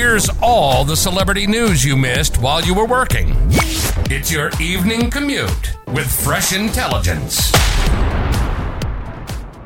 Here's all the celebrity news you missed while you were working. It's your evening commute with fresh intelligence.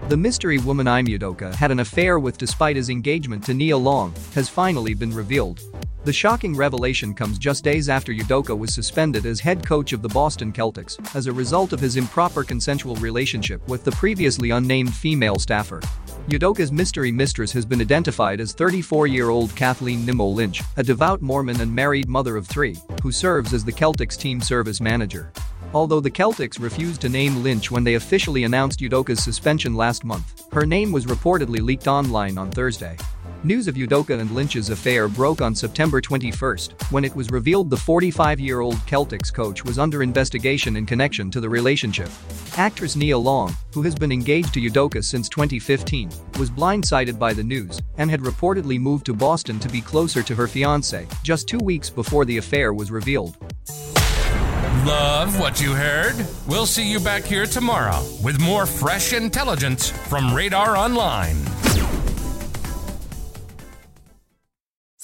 The mystery woman Ime Udoka had an affair with despite his engagement to Nia Long has finally been revealed. The shocking revelation comes just days after Udoka was suspended as head coach of the Boston Celtics as a result of his improper consensual relationship with the previously unnamed female staffer. Udoka's mystery mistress has been identified as 34-year-old Kathleen Nimmo Lynch, a devout Mormon and married mother of three, who serves as the Celtics team service manager. Although the Celtics refused to name Lynch when they officially announced Udoka's suspension last month, her name was reportedly leaked online on Thursday. News of Udoka and Lynch's affair broke on September 21 when it was revealed the 45-year-old Celtics coach was under investigation in connection to the relationship. Actress Nia Long, who has been engaged to Udoka since 2015, was blindsided by the news and had reportedly moved to Boston to be closer to her fiancé just two weeks before the affair was revealed. Love what you heard? We'll see you back here tomorrow with more fresh intelligence from Radar Online.